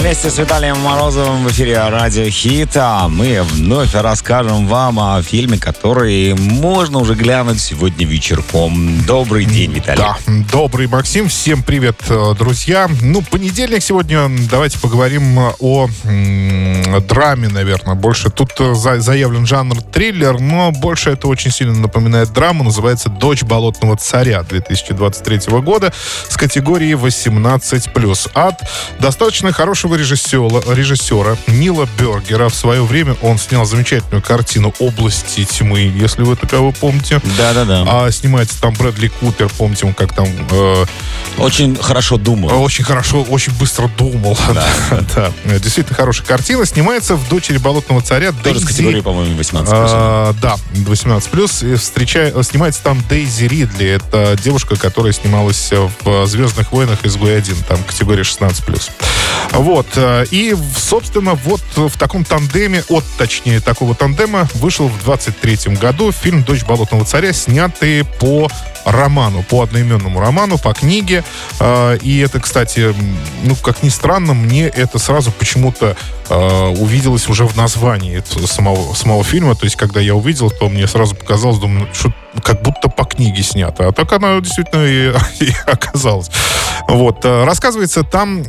Вместе с Виталием Морозовым в эфире Радио Хит, а мы вновь расскажем вам о фильме, который можно уже глянуть сегодня вечерком. Добрый день, Виталий. Да, добрый, Максим. Всем привет, э, друзья. Ну, понедельник сегодня. Давайте поговорим о драме, наверное. Больше тут э, за- заявлен жанр триллер, но больше это очень сильно напоминает драму. Называется «Дочь болотного царя» 2023 года с категории 18+. От достаточно хорошего режиссера, режиссера Нила Бергера. В свое время он снял замечательную картину «Области тьмы», если вы таково помните. Да-да-да. А снимается там Брэдли Купер, помните, он как там э, Очень хорошо думал. очень хорошо, очень быстро думал. Да. Действительно хорошая картина. Снимается в «Дочери болотного царя» Тоже с Дейзи- категории, по-моему, 18 а, да, 18 плюс. Встреча... Снимается там Дейзи Ридли. Это девушка, которая снималась в Звездных войнах изгой 1. Там категория 16 плюс. Вот. э, И, собственно, вот в таком тандеме, от, точнее, такого тандема вышел в 23 году фильм «Дочь болотного царя», снятый по роману, по одноименному роману, по книге. Э, И это, кстати, ну, как ни странно, мне это сразу почему-то э, увиделось уже в названии самого, самого фильма. То есть, когда я увидел, то мне сразу показалось, думаю, что как будто по книге снято. А так она действительно и, и оказалась. Вот. э, Рассказывается там,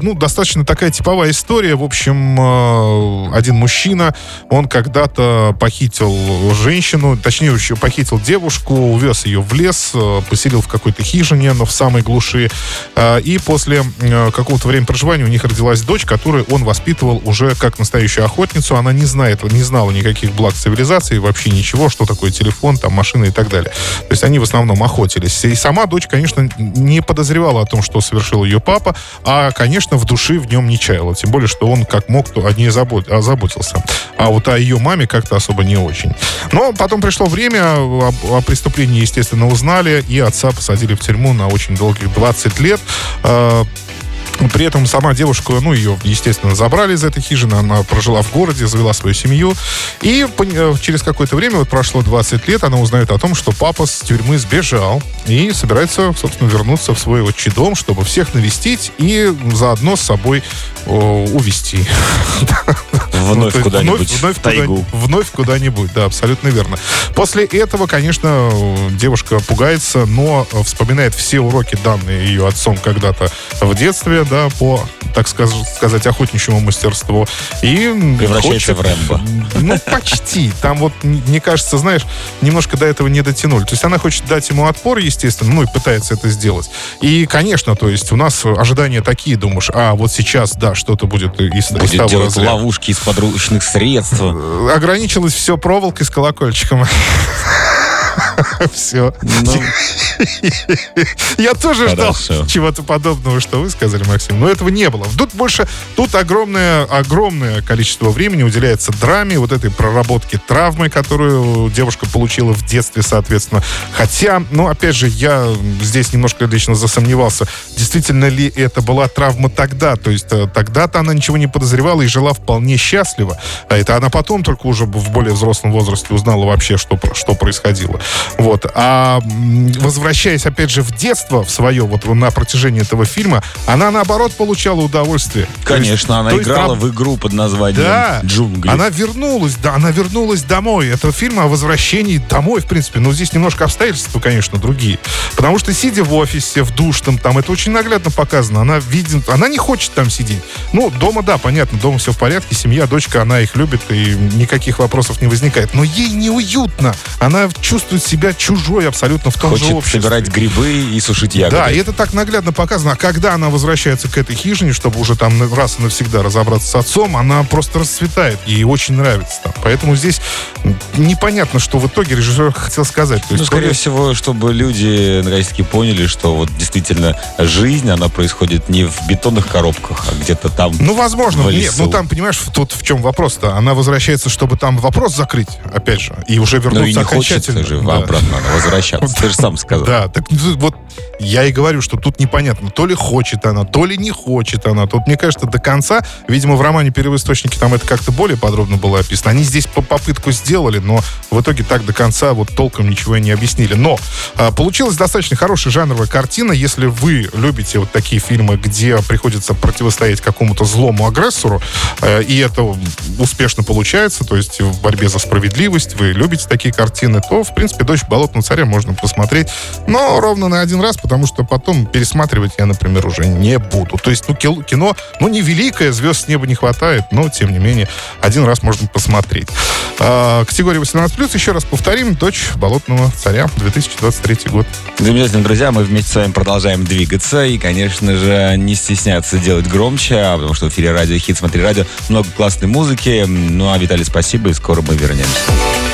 ну, достаточно такая типовая история. В общем, один мужчина, он когда-то похитил женщину, точнее, еще похитил девушку, увез ее в лес, э, поселил в какой-то хижине, но в самой глуши. Э, И после э, какого-то времени проживания у них родилась дочь, которую он воспитывал уже как настоящую охотницу. Она не знает, не знала никаких благ цивилизации, вообще ничего, что такое телефон, там, машина и так далее. То есть они в основном охотились. И сама дочь, конечно, не подозревала о том, что совершил ее папа, а, конечно, в души в нем не чаяла. Тем более, что он как мог, то о ней забот- озаботился. А вот о ее маме как-то особо не очень. Но потом пришло время, о, о преступлении, естественно, узнали, и отца посадили в тюрьму на очень долгих 20 лет. Э, при этом сама девушка, ну, ее, естественно, забрали из этой хижины, она прожила в городе, завела свою семью. И э, через какое-то время, вот прошло 20 лет, она узнает о том, что папа с тюрьмы сбежал и собирается, собственно, вернуться в свой отчий дом, чтобы всех навестить и заодно с собой о, увезти. Ну, Вновь есть куда-нибудь вновь- вновь в тайгу. куда- вновь куда-нибудь, да, абсолютно верно. После этого, конечно, девушка пугается, но вспоминает все уроки, данные ее отцом когда-то в детстве, да, по, так сказ- сказать, охотничьему мастерству. И Превращается хочет- в Рэмбо. Ну, почти. Там вот, мне кажется, знаешь, немножко до этого не дотянули. То есть она хочет дать ему отпор, естественно, ну и пытается это сделать. И, конечно, то есть у нас ожидания такие, думаешь, а вот сейчас, да, что-то будет из, из Будет того делать разряда. ловушки из подручных средств. Ограничилось все проволокой с колокольчиком. Все. Ну, Я тоже ждал чего-то подобного, что вы сказали, Максим. Но этого не было. Тут больше, тут огромное, огромное количество времени уделяется драме, вот этой проработке травмы, которую девушка получила в детстве, соответственно. Хотя, ну, опять же, я здесь немножко лично засомневался, действительно ли это была травма тогда. То есть э, тогда-то она ничего не подозревала и жила вполне счастливо. А это она потом только уже в более взрослом возрасте узнала вообще, что, что происходило. Вот. А возвращаясь, опять же, в детство, в свое, вот на протяжении этого фильма, она, наоборот, получала удовольствие. То есть- конечно, она есть играла раб- в игру под названием да, «Джунгли». она вернулась, да, она вернулась домой. Это фильм о возвращении домой, в принципе. Но здесь немножко обстоятельства, конечно, другие. Потому что, сидя в офисе, в душном, там, это очень наглядно показано. Она видит, она не хочет там сидеть. Ну, дома, да, понятно, дома все в порядке, семья, дочка, она их любит, и никаких вопросов не возникает. Но ей неуютно. Она чувствует себя чужой абсолютно в том же Хочет обществе. собирать грибы и сушить ягоды. Да, и это так наглядно показано. А когда она возвращается к этой хижине, чтобы уже там раз и навсегда разобраться с отцом, она просто расцветает. Ей очень нравится там. Поэтому здесь непонятно, что в итоге режиссер хотел сказать. То Ну, есть, скорее то ли- всего, чтобы люди наконец-таки поняли, что вот действительно жизнь, она происходит не в бетонных коробках, а где-то там. Ну, возможно. Нет, ну там, понимаешь, тут в чем вопрос-то? Она возвращается, чтобы там вопрос закрыть, опять же, и уже вернуться ну и не окончательно. же. Обратно она возвращаться. Ты же сам сказал. Да, так вот я и говорю, что тут непонятно, то ли хочет она, то ли не хочет она. Тут, мне кажется, до конца, видимо, в романе «Первоисточники» там это как-то более подробно было описано. Они здесь по попытку сделали, но в итоге так до конца вот толком ничего и не объяснили. Но а, получилась достаточно хорошая жанровая картина. Если вы любите вот такие фильмы, где приходится противостоять какому-то злому агрессору, э, и это успешно получается, то есть в борьбе за справедливость, вы любите такие картины, то, в принципе, «Дочь болотного царя» можно посмотреть, но ровно на один раз, потому что потом пересматривать я, например, уже не буду. То есть, ну, кино, ну, не великое, звезд с неба не хватает, но, тем не менее, один раз можно посмотреть. А, категория 18+, еще раз повторим, «Дочь болотного царя», 2023 год. Замечательно, друзья, мы вместе с вами продолжаем двигаться и, конечно же, не стесняться делать громче, а потому что в эфире радио Хит, смотри радио, много классной музыки. Ну а Виталий, спасибо, и скоро мы вернемся.